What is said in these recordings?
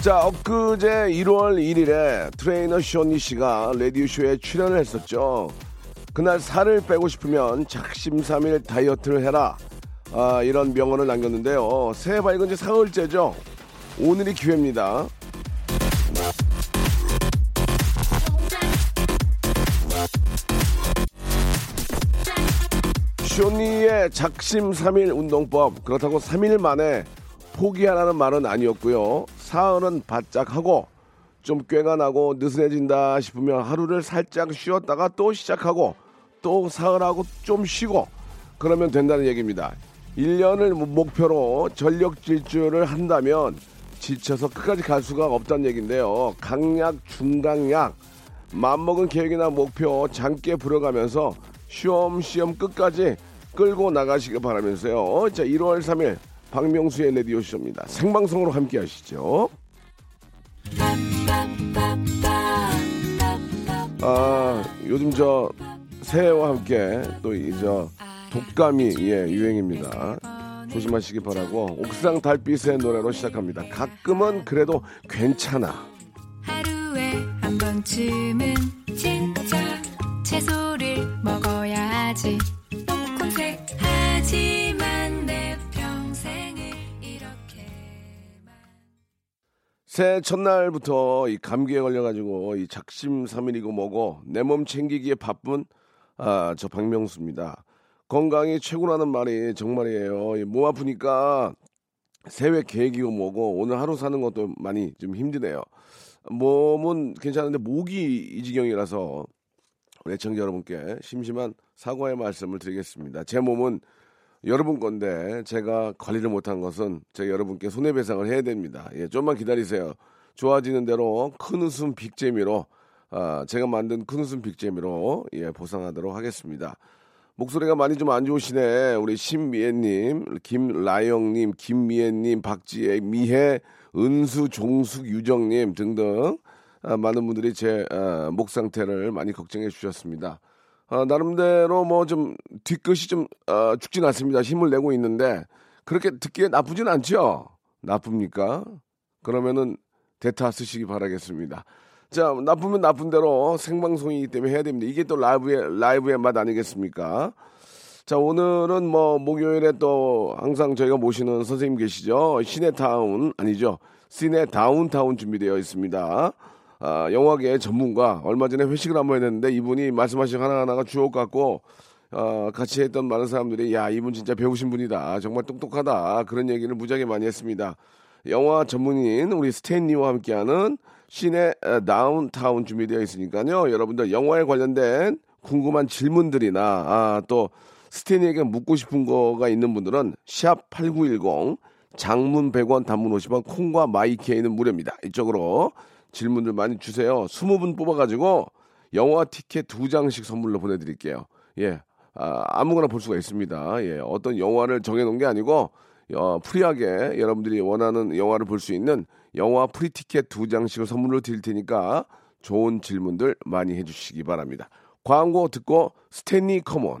자, 엊그제 1월 1일에 트레이너 숀리 씨가 라디오쇼에 출연을 했었죠. 그날 살을 빼고 싶으면 작심삼일 다이어트를 해라. 아, 이런 명언을 남겼는데요. 새해 밝은 지 사흘째죠. 오늘이 기회입니다. 숀리의 작심삼일 운동법 그렇다고 3일 만에 포기하라는 말은 아니었고요. 사흘은 바짝 하고 좀 꾀가 나고 느슨해진다 싶으면 하루를 살짝 쉬었다가 또 시작하고 또 사흘하고 좀 쉬고 그러면 된다는 얘기입니다. 1년을 목표로 전력 질주를 한다면 지쳐서 끝까지 갈 수가 없다는 얘기인데요. 강약, 중강약, 맘먹은 계획이나 목표 잠께 불어가면서 쉬엄쉬엄 끝까지 끌고 나가시길 바라면서요. 자, 1월 3일 박명수의 레디오쇼입니다. 생방송으로 함께 하시죠. 아, 요즘 저 새해와 함께 또 이 저 독감이 예, 유행입니다. 조심하시기 바라고 옥상 달빛의 노래로 시작합니다. 가끔은 그래도 괜찮아. 하루에 한 번쯤은 진짜 채소 새해 첫날부터 이 감기에 걸려가지고 이 작심삼일이고 뭐고 내 몸 챙기기에 바쁜 아, 저 박명수입니다. 건강이 최고라는 말이 정말이에요. 이몸 아프니까 새해 계획이고 뭐고 오늘 하루 사는 것도 많이 좀 힘드네요. 몸은 괜찮은데 목이 이 지경이라서 애청자 여러분께 심심한 사과의 말씀을 드리겠습니다. 제 몸은 여러분 건데 제가 관리를 못한 것은 제가 여러분께 손해배상을 해야 됩니다. 예, 좀만 기다리세요. 좋아지는 대로 큰 웃음 빅재미로 아, 제가 만든 큰 웃음 빅재미로 예, 보상하도록 하겠습니다. 목소리가 많이 좀 안 좋으시네. 우리 신미애님, 김라영님, 김미애님, 박지혜, 미혜, 은수, 종숙, 유정님 등등 아, 많은 분들이 제 아, 목 상태를 많이 걱정해 주셨습니다. 아, 나름대로 뭐 좀 뒤끝이 좀 아, 죽진 않습니다. 힘을 내고 있는데 그렇게 듣기에 나쁘진 않죠? 나쁩니까? 그러면은 대타 쓰시기 바라겠습니다. 자, 나쁘면 나쁜 대로 생방송이기 때문에 해야 됩니다. 이게 또 라이브의, 라이브의 맛 아니겠습니까? 자, 오늘은 뭐, 목요일에 또 항상 저희가 모시는 선생님 계시죠? 시네타운, 아니죠? 시네 다운타운 준비되어 있습니다. 아, 영화계 전문가, 얼마 전에 회식을 한 번 했는데 이분이 말씀하신 하나하나가 주옥 같고, 어, 같이 했던 많은 사람들이, 야, 이분 진짜 배우신 분이다. 정말 똑똑하다. 그런 얘기를 무지하게 많이 했습니다. 영화 전문인 우리 스탠리와 함께하는 시내 어, 다운타운 준비되어 있으니까요. 여러분들 영화에 관련된 궁금한 질문들이나 아, 또 스탠리에게 묻고 싶은 거가 있는 분들은 샵 8910 장문 100원 단문 50원 콩과 마이케이는 무료입니다. 이쪽으로 질문들 많이 주세요. 20분 뽑아가지고 영화 티켓 두 장씩 선물로 보내드릴게요. 예. 아, 아무거나 볼 수가 있습니다. 예. 어떤 영화를 정해놓은 게 아니고 어, free하게 여러분들이 원하는 영화를 볼 수 있는 영화 free 티켓 두 장씩을 선물로 드릴 테니까 좋은 질문들 많이 해주시기 바랍니다. 광고 듣고 스탠리 come on.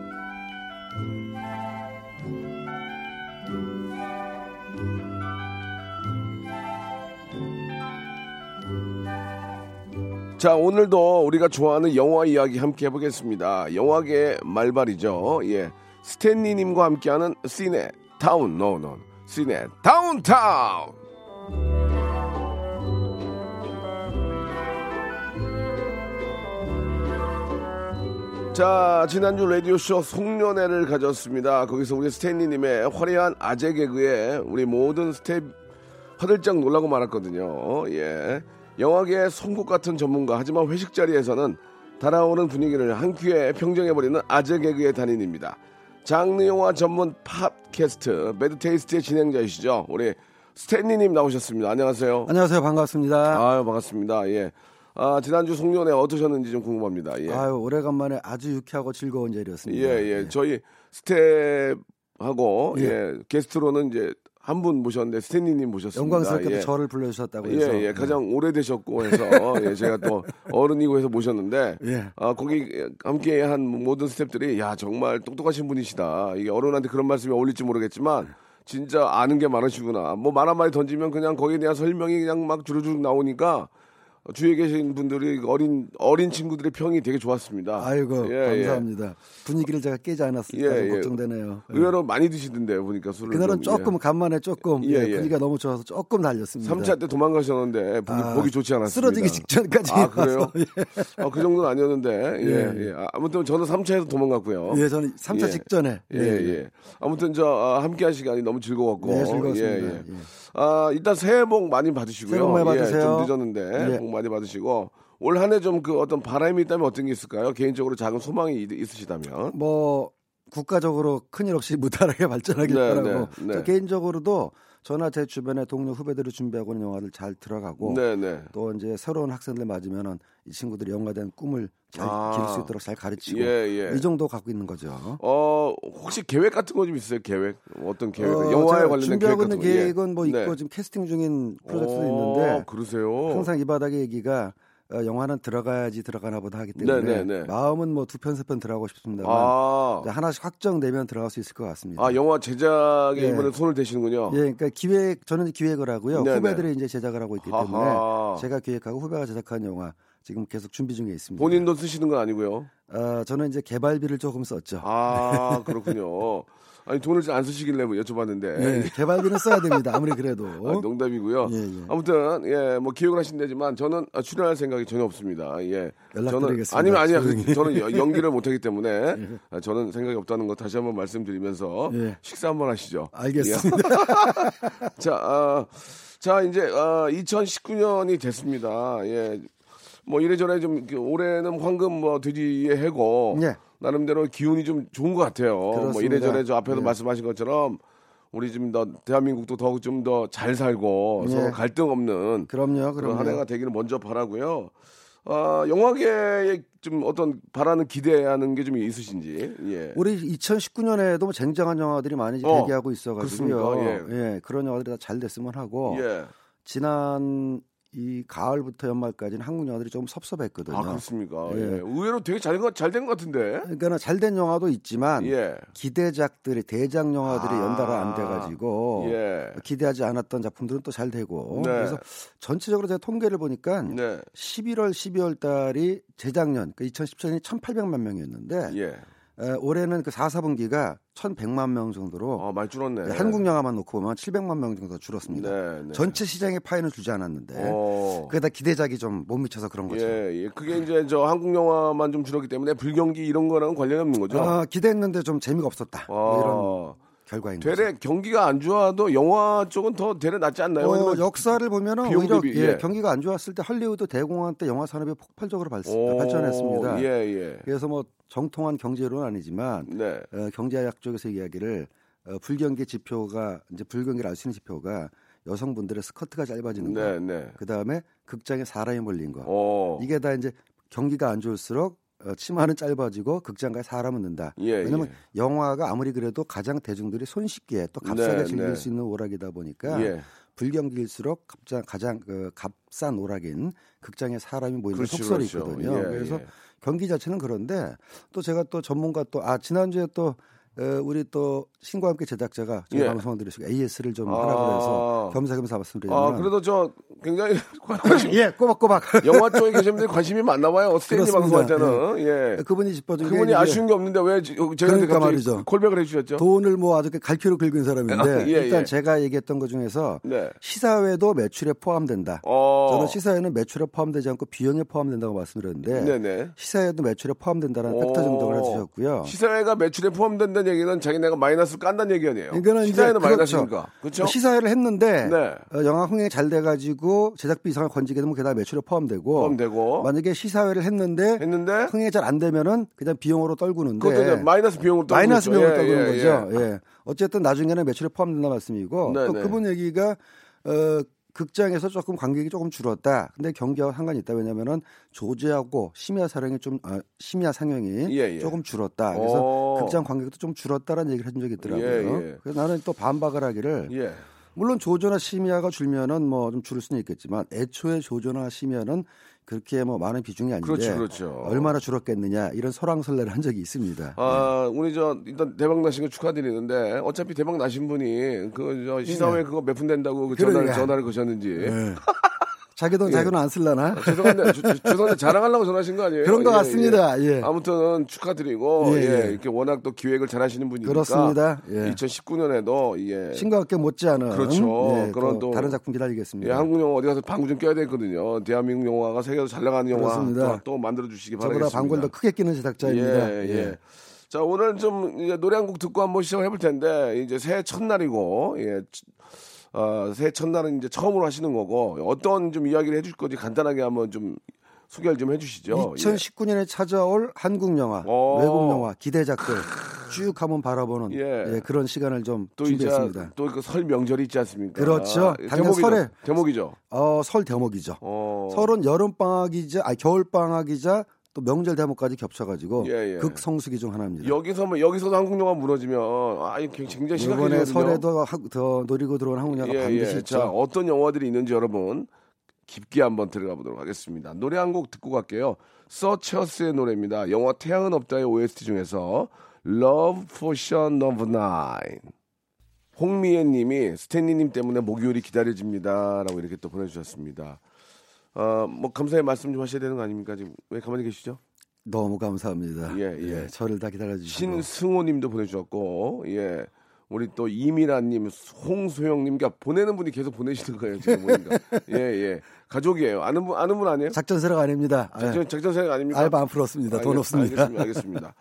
자, 오늘도 우리가 좋아하는 영화 이야기 함께 해보겠습니다. 영화계 말발이죠. 예. 스탠리님과 함께하는 시네 타운, no, no. 시네 다운타운! 자, 지난주 라디오쇼 송년회를 가졌습니다. 거기서 우리 스탠리님의 화려한 아재 개그에 우리 모든 스텝 화들짝 놀라고 말았거든요. 예. 영화계의 송곳 같은 전문가, 하지만 회식 자리에서는 달아오른 분위기를 한 큐에 평정해버리는 아재 개그의 달인입니다. 장르 영화 전문 팟캐스트 매드테이스트의 진행자이시죠. 우리 스탠리님 나오셨습니다. 안녕하세요. 안녕하세요. 반갑습니다. 아유, 반갑습니다. 예. 아, 지난주 송년회 어떠셨는지 좀 궁금합니다. 예. 아유, 오래간만에 아주 유쾌하고 즐거운 자리였습니다. 예, 예. 저희 스텝하고 예. 예. 게스트로는 이제 한 분 모셨는데 스탠리님 모셨습니다. 영광스럽게도 예. 저를 불러주셨다고 예, 해서 네. 예, 가장 오래되셨고 해서 예, 제가 또 어른이고 해서 모셨는데 예. 아, 거기 함께 한 모든 스탭들이 야 정말 똑똑하신 분이시다. 이게 어른한테 그런 말씀이 어울릴지 모르겠지만 진짜 아는 게 많으시구나. 뭐 말 한마디 던지면 그냥 거기에 대한 설명이 그냥 막 주르륵 나오니까 주위에 계신 분들이 어린 어린 친구들의 평이 되게 좋았습니다. 아이고 예, 예. 감사합니다. 분위기를 제가 깨지 않았을까 예, 예. 걱정되네요. 예. 의외로 많이 드시던데 보니까 술을 그날은 좀, 조금 간만에 조금 예, 예, 예. 분위기가 너무 좋아서 조금 달렸습니다. 3차 때 도망가셨는데 보기, 아, 보기 좋지 않았습니다. 쓰러지기 직전까지 아 그래요? 예. 어, 그 정도는 아니었는데 예, 예. 예. 아, 아무튼 저는 3차에서 도망갔고요. 예, 저는 3차 예. 직전에 예, 예. 아무튼 저 아, 함께한 시간이 너무 즐거웠고. 네, 즐거웠습니다. 예, 예. 예. 아, 일단 새해 복 많이 받으시고요. 새해 복 많이 예, 받으세요. 좀 늦었는데 예. 복 많이 받으시고 올 한해 좀 그 어떤 바람이 있다면 어떤 게 있을까요? 개인적으로 작은 소망이 있, 있으시다면. 뭐 국가적으로 큰일 없이 무탈하게 발전하길 네, 바라고 네, 네. 저 개인적으로도 저나 제 주변의 동료 후배들을 준비하고 있는 영화들 잘 들어가고 네, 네. 또 이제 새로운 학생들 맞으면은 이 친구들이 영화에 대한 꿈을 잘 아. 기를 수 있도록 잘 가르치고 예, 예. 이 정도 갖고 있는 거죠. 어, 혹시 계획 같은 거 좀 있어요? 계획? 어떤 계획? 어, 영화에 관련된 계획 준비하고 같은 있는 거. 예. 계획은 뭐 있고 네. 지금 캐스팅 중인 프로젝트도 오, 있는데 그러세요? 항상 이 바닥의 얘기가 어, 영화는 들어가야지 들어가나 보다 하기 때문에 네, 네, 네. 마음은 뭐 두 편 세 편 들어가고 싶습니다만 아, 하나씩 확정되면 들어갈 수 있을 것 같습니다. 아, 영화 제작에 예. 이번에 손을 대시는군요. 예, 그러니까 기획 저는 기획을 하고요. 네네. 후배들이 이제 제작을 하고 있기 때문에 아하. 제가 기획하고 후배가 제작한 영화 지금 계속 준비 중에 있습니다. 본인도 쓰시는 건 아니고요. 어, 저는 이제 개발비를 조금 썼죠. 아, 그렇군요. 아니, 돈을 안 쓰시길래 뭐 여쭤봤는데. 예, 개발비는 써야 됩니다. 아무리 그래도. 아, 농담이고요. 예, 예. 아무튼 예, 뭐 기획을 하신다지만 저는 아, 출연할 생각이 전혀 없습니다. 예. 연락드리겠습니다. 저는 아니면 아니야. 그, 저는 여- 연기를 못 하기 때문에 아, 저는 생각이 없다는 거 다시 한번 말씀드리면서 예. 식사 한번 하시죠. 알겠습니다. 예. 자, 아, 자 이제 아, 2019년이 됐습니다. 예. 뭐 이래저래 좀 올해는 황금 뭐 돼지의 해고 예. 나름대로 기운이 좀 좋은 것 같아요. 뭐 그렇습니다. 이래저래 저 앞에도 예. 말씀하신 것처럼 우리 좀더 대한민국도 더욱 좀 더 잘 살고 예. 서로 갈등 없는 그럼요, 그런 한 그럼요. 해가 되기를 먼저 바라고요. 아, 영화계에 좀 어떤 바라는 기대하는 게 좀 있으신지. 예. 우리 2019년에도 뭐 쟁쟁한 영화들이 많이 어, 대기하고 있어가지고요. 그렇습니까? 예. 그런 영화들이 다 잘 됐으면 하고 예. 지난 이 가을부터 연말까지는 한국 영화들이 좀 섭섭했거든요. 아, 그렇습니까? 예. 예. 의외로 되게 잘된 것 같은데. 그러니까 잘된 영화도 있지만 예. 기대작들이 대작 영화들이 아, 연달아 안 돼가지고 예. 기대하지 않았던 작품들은 또 잘 되고 네. 그래서 전체적으로 제가 통계를 보니까 네. 11월, 12월 달이 재작년 그 2017년이 1,800만 명이었는데 예. 에, 올해는 그 4, 4분기가 1,100만 명 정도로 아, 많이 줄었네. 네, 한국 영화만 놓고 보면 700만 명 정도 줄었습니다. 네, 네. 전체 시장의 파이는 주지 않았는데 어. 그게 다 기대작이 좀 못 미쳐서 그런 거죠. 예, 예. 그게 이제 저 한국 영화만 좀 줄었기 때문에 불경기 이런 거랑은 관련이 없는 거죠. 아, 기대했는데 좀 재미가 없었다. 뭐 이런 아, 결과인 거죠. 되레 경기가 안 좋아도 영화 쪽은 더 되레 낫지 않나요? 어, 왜냐면 역사를 보면은 비용 오히려 예, 예. 경기가 안 좋았을 때 할리우드 대공황 때 영화 산업이 폭발적으로 발, 오, 발전했습니다. 예, 예. 그래서 뭐 정통한 경제론은 아니지만 네. 어, 경제학 쪽에서 이야기를 어, 불경기 지표가 이제 불경기를 알 수 있는 지표가 여성분들의 스커트가 짧아지는 거, 네, 네. 그 다음에 극장에 사람이 몰린 거, 어. 이게 다 이제 경기가 안 좋을수록 어, 치마는 짧아지고 극장가에 사람은 는다. 예, 왜냐면 예. 영화가 아무리 그래도 가장 대중들이 손쉽게 또 값싸게 네, 즐길 네. 수 있는 오락이다 보니까 예. 불경기일수록 가장 가장 그 값싼 오락인 극장에 사람이 모이는 그렇죠, 속설이. 있거든요. 예, 그래서 예. 경기 자체는 그런데 또 제가 또 전문가 또 아 지난주에 또 어, 우리 또 신과 함께 제작자가 저희 예. 들으시고 AS를 좀 아. 하라고 해서 겸사겸사 말씀드리면 아, 그래도 저 굉장히 관심, 예 꼬박꼬박 영화 쪽에 계신 분들이 관심이 많나 봐요. 스탠리 그렇습니다. 방송 하잖아요. 예. 그분이 짚어준 게 그분이 아쉬운 게 없는데 왜 지- 저희한테 그러니까 말이죠. callback을 해주셨죠? 돈을 뭐 아주 갈퀴로 긁은 사람인데 예, 일단 예. 제가 얘기했던 것 중에서 네. 시사회도 매출에 포함된다. 어. 저는 시사회는 매출에 포함되지 않고 비용에 포함된다고 말씀드렸는데 네네. 시사회도 매출에 포함된다는 오. 팩트 정정을 해주셨고요. 시사회가 매출에 포함된다 는 얘기는 자기네가 마이너스를 깐다는 얘기 아니에요. 이거는 시사회는 그렇죠. 마이너스니까. 그렇죠? 시사회를 했는데 네. 어, 영화 흥행이 잘 돼가지고 제작비 이상을 건지게 되면 게다가 매출에 포함되고 포함되고. 만약에 시사회를 했는데 했는데 흥행이 잘 안 되면은 그냥 비용으로 떨구는데 그것도 마이너스 비용으로 또 마이너스 그렇죠. 비용을 예, 떨구는 예, 거죠. 예. 예. 어쨌든 나중에는 매출에 포함된다 말씀이고 네, 또 네. 그분 얘기가 어 극장에서 조금 관객이 조금 줄었다. 근데 경기와 상관이 있다. 왜냐면은 조제하고 심야 사령이 좀 아, 심야 상영이 예, 예. 조금 줄었다. 그래서 오. 극장 관객도 좀 줄었다라는 얘기를 해준 적이 있더라고요. 예, 예. 그래서 나는 또 반박을 하기를 예. 물론 조조나 심야가 줄면은 뭐 좀 줄을 수는 있겠지만 애초에 조조나 심야는 그렇게 뭐 많은 비중이 아닌데 그렇죠, 그렇죠. 얼마나 줄었겠느냐 이런 설왕설래를 한 적이 있습니다. 아, 우리 저 일단 대박 나신 거 축하드리는데 어차피 대박 나신 분이 그 저 시사회 그거 몇 푼 된다고 그 전화를 예. 그러니까. 전화를 거셨는지 예. 자기 돈 예. 자기 돈 안 쓸라나? 죄송한데 주- 주- 죄송한데 자랑하려고 전화하신 거 아니에요? 그런 것 예, 같습니다. 예. 아무튼 축하드리고 예, 예, 예. 이렇게 워낙 또 기획을 잘하시는 분이니까 그렇습니다. 예. 2019년에도 예. 신과 함께 못지않은 그렇죠. 예, 그런 또 또- 다른 작품 기다리겠습니다. 예, 한국 영화 어디 가서 방구 좀 껴야 되거든요. 대한민국 영화가 세계에서 잘 나가는 영화. 또, 또 만들어 주시기 저보다 바라겠습니다. 방구를 더 크게 끼는 제작자입니다. 예, 예. 자, 오늘 좀 노래 한 곡 듣고 한번 시작을 해볼 텐데, 이제 새해 첫날이고, 예. 어, 새해 첫날은 이제 처음으로 하시는 거고, 어떤 좀 이야기를 해줄 건지 간단하게 한번 좀 소개를 좀 해주시죠. 2019년에 찾아올 한국 영화, 오. 외국 영화, 기대작들 쭉 한번 바라보는 예. 예, 그런 시간을 좀 또 준비했습니다. 또 그 설 명절이 있지 않습니까? 그렇죠. 예, 당장 대목이죠. 설에. 대목이죠. 어, 설 대목이죠. 어. 설은 여름 방학이자, 아 겨울 방학이자 또 명절 대목까지 겹쳐가지고 예, 예. 극성수기 중 하나입니다. 여기서 뭐 여기서도 한국 영화 무너지면 아 굉장히 이번에 심각해지거든요. 설에도 하- 더 노리고 들어온 한국 영화 예, 반드시 예. 있죠. 자, 어떤 영화들이 있는지 여러분 깊게 한번 들어가 보도록 하겠습니다. 노래 한 곡 듣고 갈게요. 서처스의 노래입니다. 영화 태양은 없다의 OST 중에서 Love Potion Number 9. 홍미애 님이 스탠리 님 때문에 목요일이 기다려집니다라고 이렇게 또 보내 주셨습니다. 어, 뭐 감사의 말씀 좀 하셔야 되는 거 아닙니까? 지금 왜 가만히 계시죠? 너무 감사합니다. 예, 예. 저를 다 기다려주시고 신승호 님도 보내주셨고, 예. 우리 또 이미라 님, 홍소영 님, 그러니까 보내는 분이 계속 보내시는 거예요, 지금 보니까. 예, 예. 가족이에요. 아는 분, 아는 분 아니에요? 작전세력 아닙니다. 예. 작전, 작전 생각 아닙니까? 알바 안 풀었습니다. 돈 알겠- 없습니다. 알겠습니다. 알겠습니다.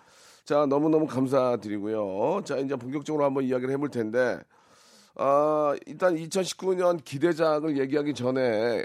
자, 너무너무 감사드리고요. 자, 이제 본격적으로 한번 이야기를 해볼 텐데, 아, 일단 2019년 기대작을 얘기하기 전에,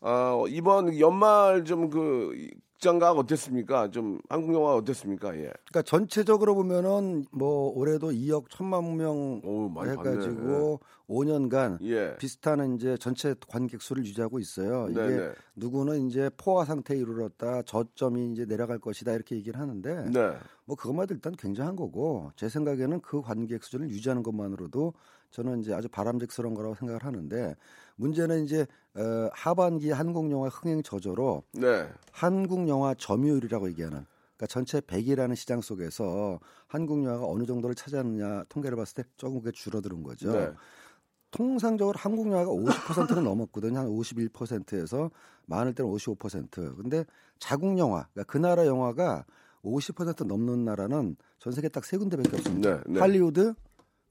아, 이번 연말 좀 그, 극장각 어땠습니까? 좀 한국 영화 어땠습니까? 예. 그러니까 전체적으로 보면은 뭐 올해도 2억 1천만 명 오, 해가지고 5년간 예. 비슷한 이제 전체 관객 수를 유지하고 있어요. 이게 네네. 누구는 이제 포화 상태에 이르렀다, 저점이 이제 내려갈 것이다 이렇게 얘기를 하는데 네. 뭐 그것마도 일단 굉장한 거고 제 생각에는 그 관객 수준을 유지하는 것만으로도 저는 이제 아주 바람직스러운 거라고 생각을 하는데 문제는 이제 어, 하반기 한국 영화 흥행 저조로 네. 한국 영화 점유율이라고 얘기하는 그러니까 전체 100이라는 시장 속에서 한국 영화가 어느 정도를 차지하느냐 통계를 봤을 때 조금 그게 줄어드는 거죠. 네. 통상적으로 한국 영화가 50%는 넘었거든요. 한 51%에서 많을 때는 55%. 근데 자국 영화, 그러니까 그 나라 영화가 50% 넘는 나라는 전 세계 딱 세 군데밖에 없습니다. 네, 네. 할리우드,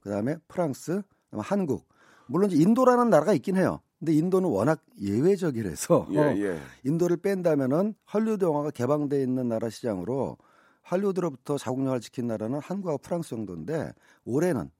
그다음에 프랑스, 한국. 물론 인도라는 나라가 있긴 해요. 근데 인도는 워낙 예외적이라서 예, 예. 인도를 뺀다면은 할리우드 영화가 개방돼 있는 나라 시장으로 할리우드로부터 자국 영화를 지킨 나라는 한국하고 프랑스 정도인데 올해는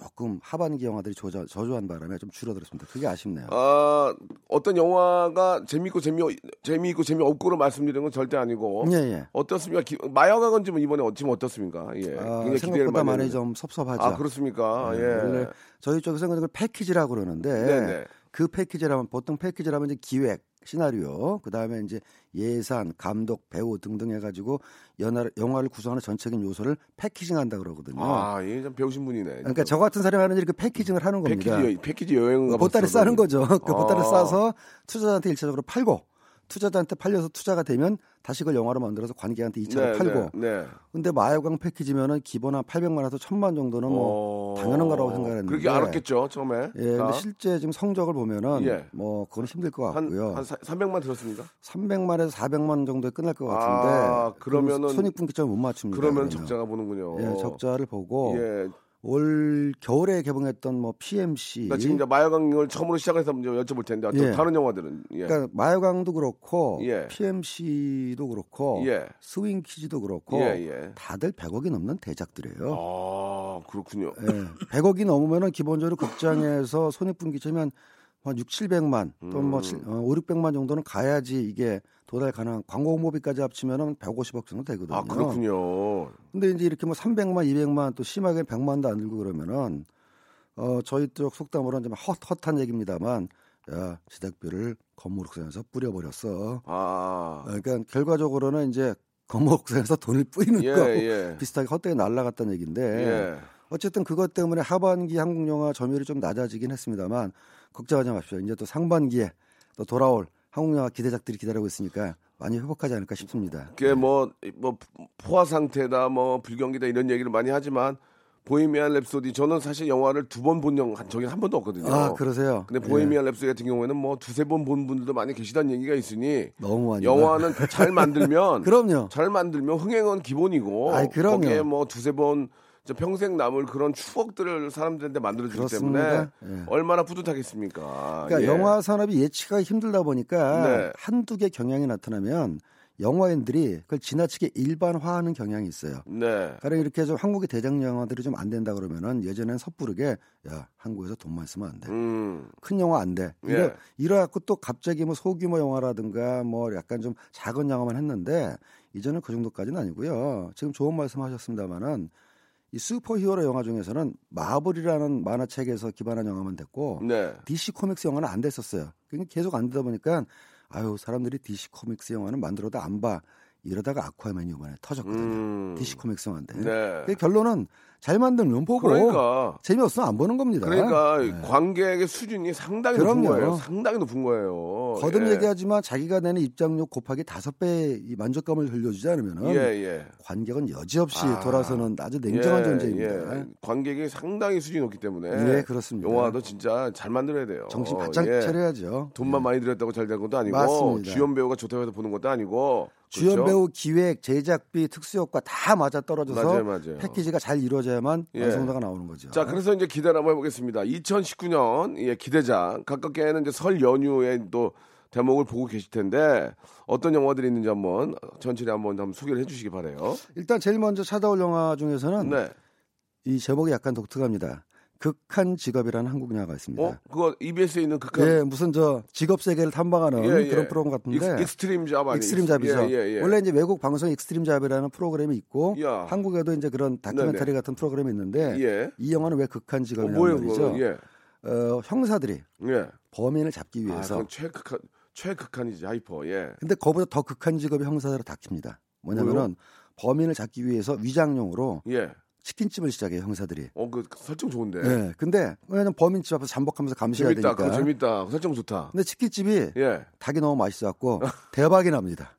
조금 하반기 영화들이 저조, 저조한 바람에 좀 줄어들었습니다. 그게 아쉽네요. 아, 어떤 영화가 재밌고 재미 재미있고 재미없고로 말씀드리는 건 절대 아니고 예, 예. 어떻습니까? 기, 마약학은 지금 이번에 어- 지금 어떻습니까? 예. 아, 생각보다 많이 했는데. 좀 섭섭하죠. 아, 그렇습니까? 네, 예. 원래 저희 쪽에서는 그걸 패키지라고 그러는데 네네. 그 패키지라면 보통 패키지라면 이제 기획, 시나리오, 그 다음에 이제 예산, 감독, 배우 등등 해가지고 연화, 영화를 구성하는 전체적인 요소를 패키징한다 그러거든요. 아, 예, 좀 배우신 분이네. 그러니까 저 같은 사람이 하는 일이 그 패키징을 하는 겁니다. 패키지 여, 패키지 여행을 보따리 싸는 거죠. 그 보따리 아. 싸서 투자자한테 일차적으로 팔고 투자자한테 팔려서 투자가 되면 다시 그걸 영화로 만들어서 관객한테 2차로 팔고. 네, 네. 근데 마약왕 패키지면은 기본 한 800만 에서 1000만 정도는 뭐 어, 당연한 거라고 생각했는데. 그렇게 알았겠죠 처음에. 예, 다. 근데 실제 지금 성적을 보면은 예. 뭐 그건 힘들 것 한, 같고요. 한 300만 들었습니까? 300만에서 400만 정도에 끝날 것 같은데. 아, 그러면은- 손익분기점 못 맞춥니다. 그러면 그러면. 적자가 보는군요. 예, 적자를 보고 예. 올 겨울에 개봉했던 뭐 PMC. 나 지금 이제 마약왕을 처음으로 시작해서 이제 여쭤볼 텐데 또 예. 다른 영화들은 예. 그러니까 마약왕도 그렇고 예. PMC도 그렇고 예. 스윙 키즈도 그렇고 예, 예. 다들 100억이 넘는 대작들이에요. 아 그렇군요. 예. 100억이 넘으면은 기본적으로 극장에서 손익분기점이 한, 한 6, 700만 또뭐 음. 어, 5, 600만 정도는 가야지 이게 도달 가능한 광고 홍보비까지 합치면은 150억 정도 되거든요. 아 그렇군요. 근데 이제 이렇게 뭐 300만, 200만 또 심하게 100만도 안 들고 그러면은 어 저희 쪽 속담으로는 좀 헛, 헛한 얘기입니다만 야 제작비를 건물옥상에서 뿌려버렸어. 아 어, 그러니까 결과적으로는 이제 건물옥상에서 돈을 뿌리는 예, 거 예. 비슷하게 헛되게 날라갔다는 얘기인데 예. 어쨌든 그것 때문에 하반기 한국 영화 점유율이 좀 낮아지긴 했습니다만 걱정하지 마십시오. 이제 또 상반기에 또 돌아올 한국 영화 기대작들이 기다리고 있으니까 많이 회복하지 않을까 싶습니다. 그게 뭐, 뭐 포화 상태다, 뭐 불경기다 이런 얘기를 많이 하지만 보헤미안 랩소디 저는 사실 영화를 두 번본 영, 적이 한 번도 없거든요. 아 그러세요? 근데 보헤미안 랩소디 같은 경우에는 뭐 두세 번 본 분들도 많이 계시다는 얘기가 있으니 예, 너무 많이 영화는 잘 만들면 그럼요. 잘 만들면 흥행은 기본이고 아이, 그럼요. 거기에 뭐 두세 번저 평생 남을 그런 추억들을 사람들한테 만들어주기 때문에 그렇습니다. 예. 얼마나 뿌듯하겠습니까. 그러니까 예. 영화 산업이 예측하기 힘들다 보니까 네. 한두 개 경향이 나타나면 영화인들이 그걸 지나치게 일반화하는 경향이 있어요. 네. 가령 이렇게 좀 한국의 대장 영화들이 좀 안 된다 그러면은 예전엔 섣부르게 야 한국에서 돈만 쓰면 안 돼. 음. 큰 영화 안 돼. 이래 예. 이래갖고 또 갑자기 뭐 소규모 영화라든가 뭐 약간 좀 작은 영화만 했는데 이제는 그 정도까지는 아니고요. 지금 좋은 말씀하셨습니다만은 이 슈퍼히어로 영화 중에서는 마블이라는 만화책에서 기반한 영화만 됐고 네. DC 코믹스 영화는 안 됐었어요. 그러니까 계속 안 되다 보니까 아유 사람들이 DC 코믹스 영화는 만들어도 안 봐. 이러다가 아쿠아맨이 이번에 터졌거든요. 음. DC 코믹스 영화인데. 네. 그 결론은 잘 만들면 보고 그러니까 재미없으면 안 보는 겁니다. 그러니까 네. 관객의 수준이 상당히 높은 그럼요. 거예요. 상당히 높은 거예요. 거듭 예. 얘기하지만 자기가 내는 입장료 곱하기 다섯 배의 만족감을 흘려주지 않으면은 예, 예. 관객은 여지없이 아. 돌아서는 아주 냉정한 예, 존재입니다. 예. 관객이 상당히 수준이 높기 때문에 예, 그렇습니다. 영화도 진짜 잘 만들어야 돼요. 정신 바짝 예. 차려야죠. 돈만 많이 들였다고 잘 된 것도 아니고 맞습니다. 주연 배우가 좋다고 해서 보는 것도 아니고 주연 그렇죠? 배우 기획, 제작비, 특수효과 다 맞아 떨어져서 맞아요, 맞아요. 패키지가 잘 이루어져야만 예. 완성도가 나오는 거죠. 자, 그래서 이제 기대를 한번 해보겠습니다. 2019년 예, 기대작 가깝게는 이제 설 연휴에 또 대목을 보고 계실 텐데 어떤 영화들이 있는지 한번 전체를 한번, 한번 소개를 해주시기 바래요. 일단 제일 먼저 찾아올 영화 중에서는 네. 이 제목이 약간 독특합니다. 극한 직업이라는 한국 영화가 있습니다. 어, 그거 EBS에 있는 극한 예, 무슨 저 직업 세계를 탐방하는 예, 예. 그런 프로그램 같은데 익, Extreme Job 아니 Extreme Job이죠. 예, 예, 예. 원래 이제 외국 방송 Extreme Job이라는 프로그램이 있고 야. 한국에도 이제 그런 다큐멘터리 네네. 같은 프로그램이 있는데 예. 이 영화는 왜 극한 어, 직업이냐는. 그거? 예. 어, 형사들이 예. 범인을 잡기 아, 위해서 그건 최극한 최극한이지 hyper. 예. 근데 그보다 더 극한 직업이 형사들을 닥칩니다. 뭐냐면은 범인을 잡기 위해서 위장용으로 예. 치킨집을 시작해요 형사들이. 어, 그 설정 좋은데. 예. 근데 왜냐면 범인 집 앞에서 잠복하면서 감시해야 재밌다. 되니까. 재밌다. 그 설정 좋다. 근데 치킨집이 예. 닭이 너무 맛있어갖고 대박이 납니다.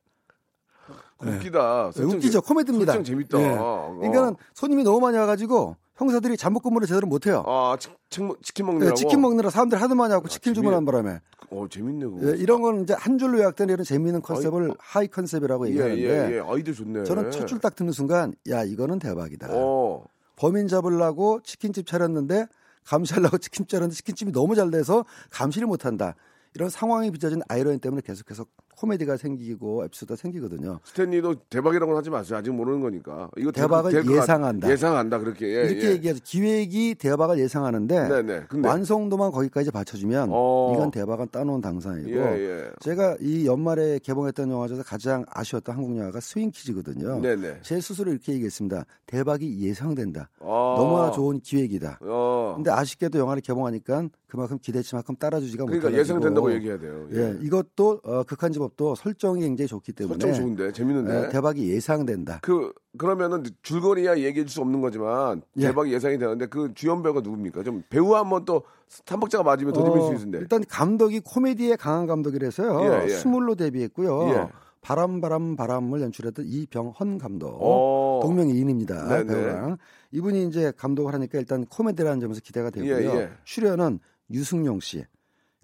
웃기다. 네. 웃기죠. 재- 코미디입니다. 설정 재밌다. 예. 어. 그러니까는 손님이 너무 많이 와가지고 형사들이 잠복 근무를 제대로 못해요. 아, 치, 친, 치킨 네. 치킨 먹느라 사람들 하도 많이 하고 치킨 재미- 주문한 바람에 어, 재밌네 그거. 예, 이런 건 이제 한 줄로 요약된 이런 재미있는 컨셉을 high concept이라고 예, 얘기하는데 예, 예. 아이디어 좋네. 저는 첫 줄 딱 듣는 순간 야 이거는 대박이다. 어. 범인 잡으려고 치킨집 차렸는데 감시하려고 치킨집 차렸는데 치킨집이 너무 잘 돼서 감시를 못한다. 이런 상황이 빚어진 아이러니 때문에 계속해서 코미디가 생기고 에피소드가 생기거든요. 스탠리도 대박이라고는 하지 마세요. 아직 모르는 거니까. 이거 될 대박을 예상한다. 예상한다. 그렇게. 예, 이렇게 예. 얘기하죠. 기획이 대박을 예상하는데 네네. 근데 완성도만 거기까지 받쳐주면 어. 이건 대박은 따놓은 당상이고 예, 예. 제가 이 연말에 개봉했던 영화 중에서 가장 아쉬웠던 한국 영화가 스윙키즈거든요. 네네. 제 스스로 이렇게 얘기했습니다. 대박이 예상된다. 아. 너무나 좋은 기획이다. 어. 근데 아쉽게도 영화를 개봉하니까 그만큼 기대치만큼 따라주지가 그러니까 못해가지고 예상된다고 얘기해야 돼요. 예, 이것도 어, 극한 직업 것도 설정이 굉장히 좋기 때문에 설정 좋은데 재밌는데. 예, 대박이 예상된다. 그 그러면은 줄거리야 얘기해 줄 수 없는 거지만 예. 대박이 예 상이 되는데 그 주연 배우가 누굽니까? 좀 배우 한번 또 삼박자가 맞으면 더 재밌을 수 있는데. 어, 일단 감독이 코미디에 강한 감독이라서요. 예, 예. 스물로 데뷔했고요. 예. 바람 바람 바람을 연출했던 이병헌 감독. 어. 동명이인입니다. 네네. 배우랑 이분이 이제 감독을 하니까 일단 코미디라는 점에서 기대가 되고요. 예, 예. 출연은 유승용 씨,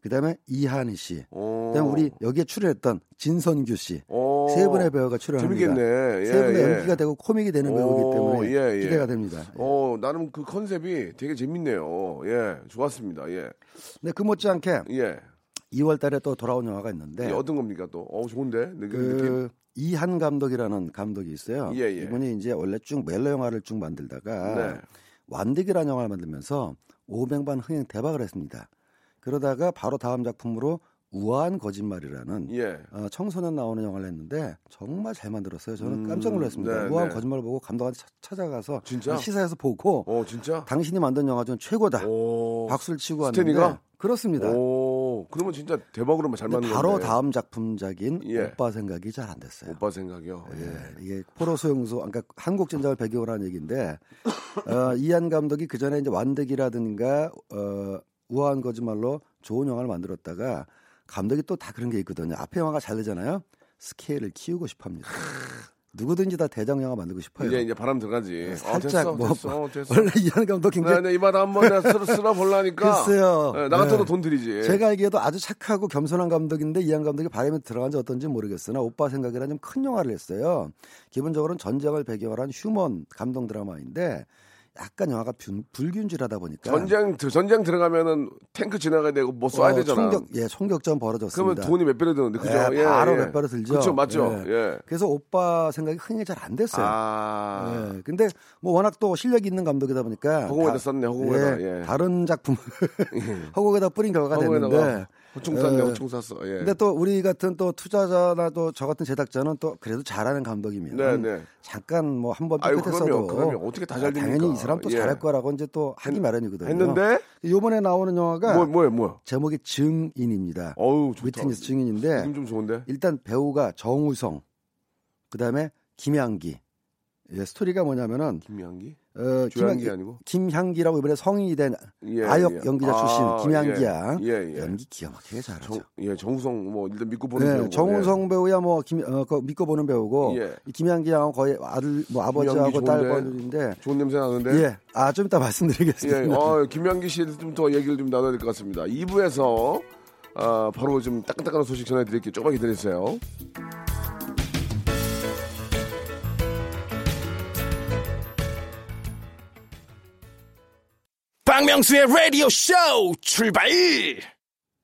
그다음에 이한희 씨, 어. 그다음에 우리 여기에 출연했던 진선규 씨. 어. 세 분의 배우가 출연합니다. 재밌겠네. 예, 세 분의 예. 연기가 되고 코믹이 되는 오, 배우이기 때문에 예, 예. 기대가 됩니다. 어, 나름 그 컨셉이 되게 재밌네요. 예, 좋았습니다. 예, 네, 그 못지않게 예. 2월달에 또 돌아온 영화가 있는데 이게 어떤 겁니까 또? 어, 좋은데 느낌. 느낌? 그 이한 감독이라는 감독이 있어요. 예, 예. 이분이 이제 원래 쭉 멜로 영화를 쭉 만들다가 네. 완득이라는 영화를 만들면서 500만 흥행 대박을 했습니다. 그러다가 바로 다음 작품으로 우아한 거짓말이라는 예. 어, 청소년 나오는 영화를 했는데 정말 잘 만들었어요. 저는 음, 깜짝 놀랐습니다. 네, 우아한 네. 거짓말을 보고 감독한테 차- 찾아가서 진짜? 시사에서 보고 어, 진짜? 당신이 만든 영화 중 최고다. 오. 박수를 치고 왔는데 스탠리가? 그렇습니다. 오, 그러면 진짜 대박으로만 잘 맞는 바로 건데. 다음 작품작인 예. 오빠 생각이 잘 안 됐어요. 오빠 생각이요. 예. 예, 이게 포로 소용소, 그러니까 한국 전쟁을 배경으로 한 얘기인데 어, 이한 감독이 그 전에 이제 완득이라든가 어, 우아한 거짓말로 좋은 영화를 만들었다가 감독이 또 다 그런 게 있거든요. 앞에 영화가 잘 되잖아요. 스케일을 키우고 싶어합니다. 누구든지 다 대장 영화 만들고 싶어요. 이제 이제 바람 들어가지. 어, 살짝 됐어, 뭐 됐어, 됐어. 원래 이한 감독 네, 굉장히 네, 이마다 한번 내가 쓸어, 쓸어 보려니까. 글쎄요. 네, 나 같아도 네. 돈 들이지. 제가 알기에도 아주 착하고 겸손한 감독인데 이한 감독이 바람에 들어간지 어떤지 모르겠으나 오빠 생각이라는 좀큰 영화를 했어요. 기본적으로는 전쟁을 배경으로 한 휴먼 감동 드라마인데 약간 영화가 균- 불균질하다 보니까 전쟁 들- 전쟁 들어가면은 탱크 지나가야 되고 뭐 쏴야 어, 되잖아. 총격 예 총격전 벌어졌습니다. 그러면 돈이 몇 배로 드는데 그죠? 예, 바로 몇 배로 들죠. 그렇죠, 맞죠. 예. 예. 그래서 오빠 생각이 흥이 잘 안 됐어요. 아, 예. 근데 뭐 워낙 또 실력이 있는 감독이다 보니까 허공에다 다- 썼네, 허공에다. 예, 예. 다른 작품 허공에다 뿌린 결과가 됐는데 허공에다가 호충 예. 호충 쐈어. 예. 근데 또 우리 같은 또 투자자나 또 저 같은 제작자는 또 그래도 잘하는 감독이면 네, 네. 잠깐 뭐 한번 아유, 삐끗했어도 그럼요, 그럼요. 어떻게 다잘 아, 당연히 됩니까? 이 사람 또 예. 잘할 거라고 이제 또 하기 마련이거든요. 했는데 요번에 나오는 영화가 뭐 뭐야 뭐야. 제목이 증인입니다. 어우 좋다. 위트니스 증인인데 좀 좋은데. 일단 배우가 정우성 그다음에 김향기 예, 스토리가 뭐냐면은 김양기? 어, 김향기- 아니고? 김향기라고 이번에 성인이 된 예, 아역 예. 연기자 출신 아, 김향기 양 예, 예, 예. 연기 기가 막히게 잘하죠. 정, 예, 정우성 뭐 일단 믿고 보는 네, 배우고. 정우성 배우야 뭐 김, 어, 그 믿고 보는 배우고 예. 이 김향기 양은 거의 아들 뭐 아버지하고 김향기 딸 좋은데? 번인데 예. 좋은 냄새 나는데. 예, 아좀 이따 말씀드리겠습니다. 예, 어, 김양기 씨를 좀 더 얘기를 좀 나눠야 될 것 같습니다. 2부에서 아, 바로 좀 따끈따끈한 소식 전해드릴게요. 조금만 기다리세요. 박명수의 라디오 쇼 출발!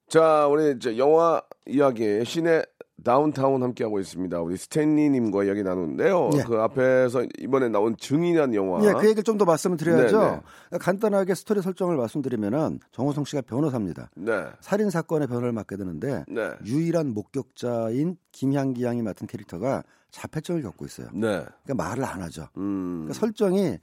자, 우리 이제 영화 이야기 씨네 다운타운 함께하고 있습니다. 우리 스탠리님과 이야기 나누는데요. 예. 그 앞에서 이번에 나온 증인이라는 영화. 예, 그 얘기를 좀 더 말씀을 드려야죠. 네, 간단하게 스토리 설정을 말씀드리면은 정우성 씨가 변호사입니다. 네, 살인 사건의 변호를 맡게 되는데 네, 유일한 목격자인 김향기 양이 맡은 캐릭터가 자폐증을 겪고 있어요. 네. 그러니까 말을 안 하죠. 음, 그러니까 설정이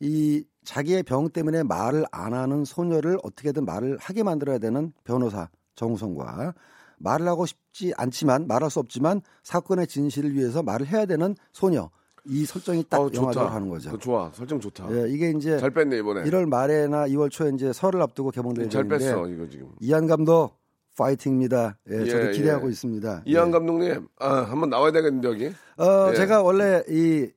이 자기의 병 때문에 말을 안 하는 소녀를 어떻게든 말을 하게 만들어야 되는 변호사 정우성과 말을 하고 싶지 않지만 말할 수 없지만 사건의 진실을 위해서 말을 해야 되는 소녀 이 설정이 딱 어, 영화적으로. 하는 거죠. 그거 좋아. 설정 좋다. 예, 이게 이제 잘 뺐네 이번에. 1월 말에나 2월 초에 이제 설을 앞두고 개봉될 잘 예정인데 뺐어 이거 지금. 이한 감독 파이팅입니다. 예, 예, 저도 기대하고 예. 있습니다. 이한 예. 감독님, 아, 한번 나와야 되겠는데 여기. 어, 예. 제가 원래 이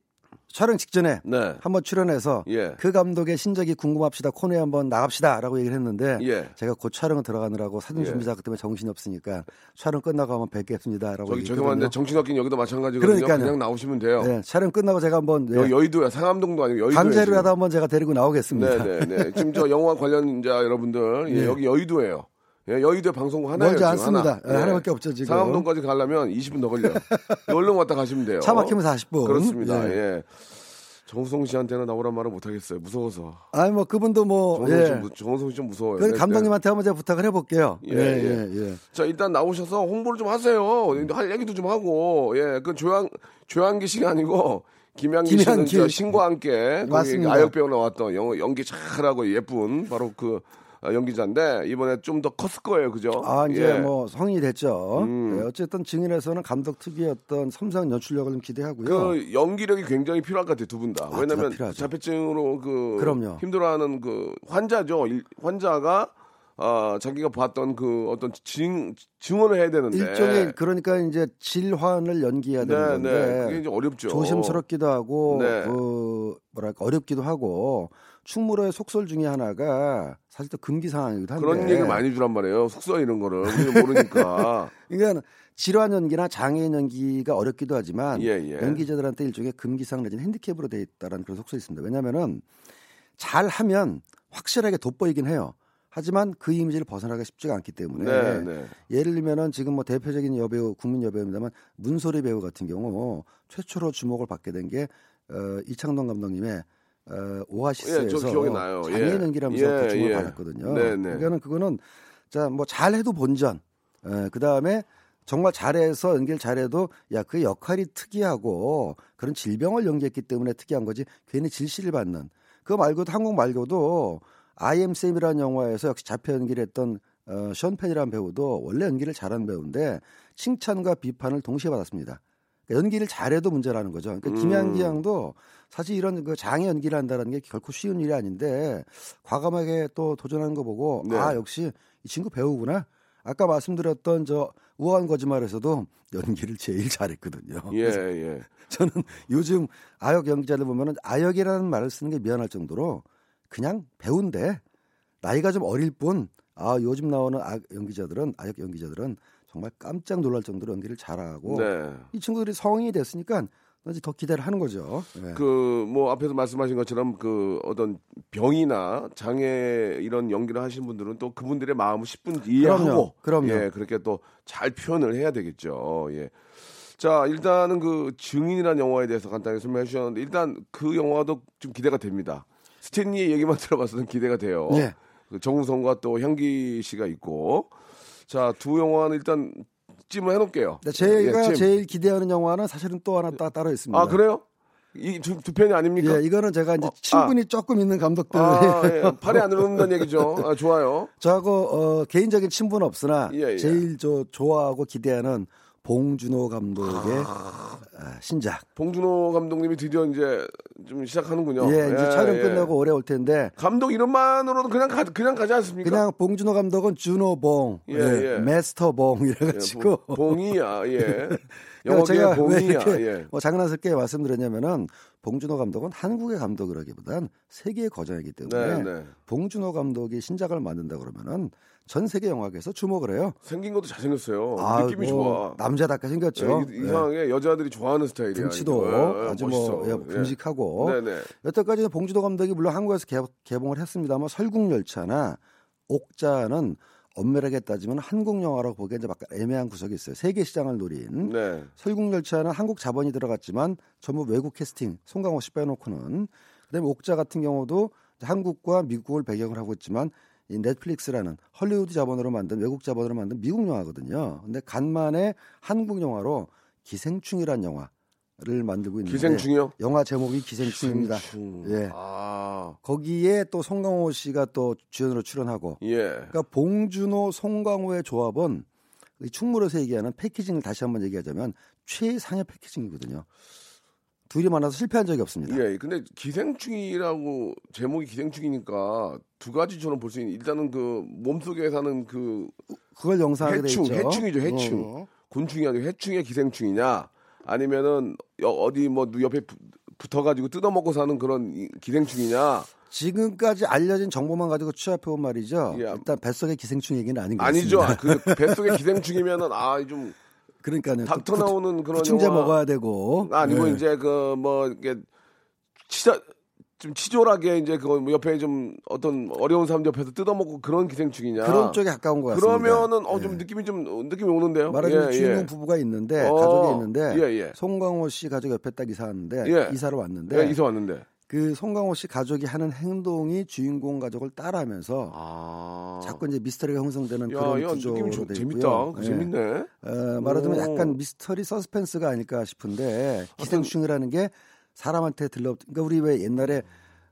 촬영 직전에 네. 한번 출연해서 예. 그 감독의 신작이 궁금합시다 코너에 한번 나갑시다라고 얘기를 했는데 예. 제가 곧 촬영 들어가느라고 사진 예. 준비자 때문에 정신이 없으니까 촬영 끝나고 한번 뵙겠습니다라고 저기. 죄송한데 정신 없긴 여기도 마찬가지거든요. 그러니까요. 그냥 나오시면 돼요. 네, 촬영 끝나고 제가 한번 예, 여기 여의도야. 상암동도 아니고 여의도야. 강제로라도 한번 제가 데리고 나오겠습니다. 네 네 네. 지금 저 영화 관련자 여러분들 예, 예. 여기 여의도예요. 예, 여의도에 방송국 하나예요. 멀지 않습니다. 하나. 예, 하나밖에 없죠, 지금. 상암동까지 가려면 20분 더 걸려요. 얼른 왔다 가시면 돼요. 차 막히면 40분. 그렇습니다. 예. 예. 정우성 씨한테는 나오란 말을 못 하겠어요. 무서워서. 아니 뭐 그분도 뭐 정우성 씨, 예. 무- 정우성 씨좀 무서워요. 그 네, 감독님한테 한번 제가 부탁을 해볼게요. 예, 예, 예. 예, 예. 자 일단 나오셔서 홍보를 좀 하세요. 할 얘기도 좀 하고 예그 조양 조양기 씨가 아니고 김양기 씨는 김양기. 저 신과 함께 맞습니다. 아역 배우 나왔던 영, 연기 잘하고 예쁜 바로 그 어, 연기자인데 이번에 좀 더 컸을 거예요, 그죠? 아 이제 예. 뭐 성인이 됐죠. 음. 네, 어쨌든 증인에서는 감독 특유의 어떤 섬세한 연출력을 좀 기대하고요. 그 연기력이 굉장히 필요할 것 같아요, 두 분 다. 아, 필요하죠. 자폐증으로 그 그럼요. 힘들어하는 그 환자죠. 일- 환자가 아, 자기가 봤던 그 어떤 증 증언을 해야 되는데 일종의 그러니까 이제 질환을 연기해야 되는 네, 건데 네. 그게 이제 어렵죠. 조심스럽기도 하고 네. 그 뭐랄까 어렵기도 하고 충무로의 속설 중에 하나가 사실 또 금기 상황이기도 한데 그런 얘기 많이 주란 말이에요. 숙소 이런 거를 모르니까. 그러니까 질환 연기나 장애인 연기가 어렵기도 하지만 예, 예. 연기자들한테 일종의 금기상 내지는 핸디캡으로 돼 있다라는 그런 속설이 있습니다. 왜냐하면은 잘하면 확실하게 돋보이긴 해요. 하지만 그 이미지를 벗어나기가 쉽지가 않기 때문에 네, 네. 예를 들면은 지금 뭐 대표적인 여배우 국민 여배우입니다만 문소리 배우 같은 경우 최초로 주목을 받게 된게 어, 이창동 감독님의 어, 오아시스에서 예, 기억이 나요. 예. 연기라면서 예, 그 주목을 예. 받았거든요. 네, 네. 그러니까는 그거는 자 뭐 잘해도 본전, 그 다음에 정말 잘해서 연기를 잘해도 야 그 역할이 특이하고 그런 질병을 연기했기 때문에 특이한 거지 괜히 질시를 받는 그거 말고도 한국 말고도 아이엠 쌤이라는 영화에서 역시 자폐 연기를 했던 어, 션 펜이라는 배우도 원래 연기를 잘하는 배우인데 칭찬과 비판을 동시에 받았습니다. 그러니까 연기를 잘해도 문제라는 거죠. 그러니까 음. 김양기 양도 사실 이런 그 장애 연기를 한다는 게 결코 쉬운 일이 아닌데 과감하게 또 도전하는 거 보고 네. 아 역시 이 친구 배우구나. 아까 말씀드렸던 저 우아한 거짓말에서도 연기를 제일 잘했거든요. 예, 예. 저는 요즘 아역 연기자들 보면은 아역이라는 말을 쓰는 게 미안할 정도로 그냥 배우인데 나이가 좀 어릴 뿐 아 요즘 나오는 아, 연기자들은 아역 연기자들은 정말 깜짝 놀랄 정도로 연기를 잘하고 네. 이 친구들이 성인이 됐으니까 이제 더 기대를 하는 거죠. 예. 그뭐 앞에서 말씀하신 것처럼 그 어떤 병이나 장애 이런 연기를 하신 분들은 또 그분들의 마음을 10분 이해하고 그럼요. 예, 그렇게 또 잘 표현을 해야 되겠죠. 예. 자, 일단은 그 증인이라는 영화에 대해서 간단히 설명해 주셨는데 일단 그 영화도 좀 기대가 됩니다. 스탠리의 얘기만 들어봤어도 기대가 돼요. 네. 그 정우성과 또 향기 씨가 있고 자, 두 영화는 일단 찜을 해 놓을게요. 근데 제가 예, 찜. 제일 기대하는 영화는 사실은 또 하나 따, 따로 있습니다. 아, 그래요? 이두 두 편이 아닙니까? 예, 이거는 제가 이제 어, 친분이 조금 있는 감독들 아, 예. 팔이 안 오른다는 얘기죠. 아, 좋아요. 저하고 어, 개인적인 친분은 없으나 예, 예. 제일 저 좋아하고 기대하는 봉준호 감독의 아, 신작. 봉준호 감독님이 드디어 이제 좀 시작하는군요. 예, 이제 촬영 예. 끝나고 올해 올 텐데 감독 이름만으로도 그냥 가, 그냥 가지 않습니까? 그냥 봉준호 감독은 준호봉, 예, 예. 마스터봉 예, 이래가지고 봉- 봉이야, 예. 그러니까 제가 왜 봉이야, 이렇게 예. 뭐 장난스럽게 말씀드렸냐면은 봉준호 감독은 한국의 감독이라기보단 세계의 거장이기 때문에 네, 네. 봉준호 감독이 신작을 만든다 그러면은 전 세계 영화계에서 주목을 해요. 생긴 것도 잘생겼어요. 아, 느낌이 뭐 좋아. 남자답게 생겼죠. 예, 이- 이상하게 여자들이 좋아하는 스타일이야. 등치도. 예, 예, 아주 멋있어. 뭐 예, 듬직하고 네, 네. 여태까지 봉준호 감독이 물론 한국에서 개, 봉을 했습니다만 설국열차나 옥자는 엄밀하게 따지면 한국 영화라고 보기엔 이제 약간 애매한 구석이 있어요. 세계 시장을 노린 네. 설국열차는 한국 자본이 들어갔지만 전부 외국 캐스팅 송강호 씨 빼놓고는 그다음에 옥자 같은 경우도 한국과 미국을 배경을 하고 있지만 이 넷플릭스라는 헐리우드 자본으로 만든 외국 자본으로 만든 미국 영화거든요. 근데 간만에 한국 영화로 기생충이란 영화를 만들고 있는데 기생충이요? 영화 제목이 기생충입니다. 기생충. 예. 아, 거기에 또 송강호 씨가 또 주연으로 출연하고 예. 그러니까 봉준호, 송강호의 조합은 이 충무로에서 얘기하는 패키징을 다시 한번 얘기하자면 최상의 패키징이거든요. 둘이 만나서 실패한 적이 없습니다. 예, 근데 기생충이라고 제목이 기생충이니까 두 가지처럼 볼 수 있는 일단은 그 몸속에 사는 그 그걸 영상하게 돼 해충, 있죠. 해충이죠, 해충. 어. 곤충이 아니고 해충의 기생충이냐 아니면은 여- 어디 뭐 옆에 부- 붙어가지고 뜯어먹고 사는 그런 이- 기생충이냐 지금까지 알려진 정보만 가지고 취합해온 말이죠. 예. 일단 뱃속의 기생충 얘기는 아닌 것 아니죠 같습니다. 그 뱃속에 기생충이면은 아좀 그러니까요. 닥터 구- 나오는 그런 구충제 영화. 먹어야 되고 아니고 예. 이제 그 뭐 이게 치자 좀 치졸하게 이제 그 옆에 좀 어떤 어려운 사람 옆에서 뜯어먹고 그런 기생충이냐 그런 쪽에 가까운 것 같습니다. 그러면은 어 예. 좀 느낌이 좀 느낌이 오는데요. 말하자면 예, 주인공 예. 부부가 있는데 어, 가족이 있는데 예, 예. 송강호 씨 가족 옆에 딱 이사 왔는데 예. 이사를 왔는데 예, 이사 왔는데. 그 송강호 씨 가족이 하는 행동이 주인공 가족을 따라하면서 아. 자꾸 이제 미스터리가 형성되는 야, 그런 야, 구조로 있고요. 재밌다. 그 예. 재밌네. 어, 말하자면 오. 약간 미스터리 서스펜스가 아닐까 싶은데 기생충이라는 게 사람한테 들러 그러니까 우리 왜 옛날에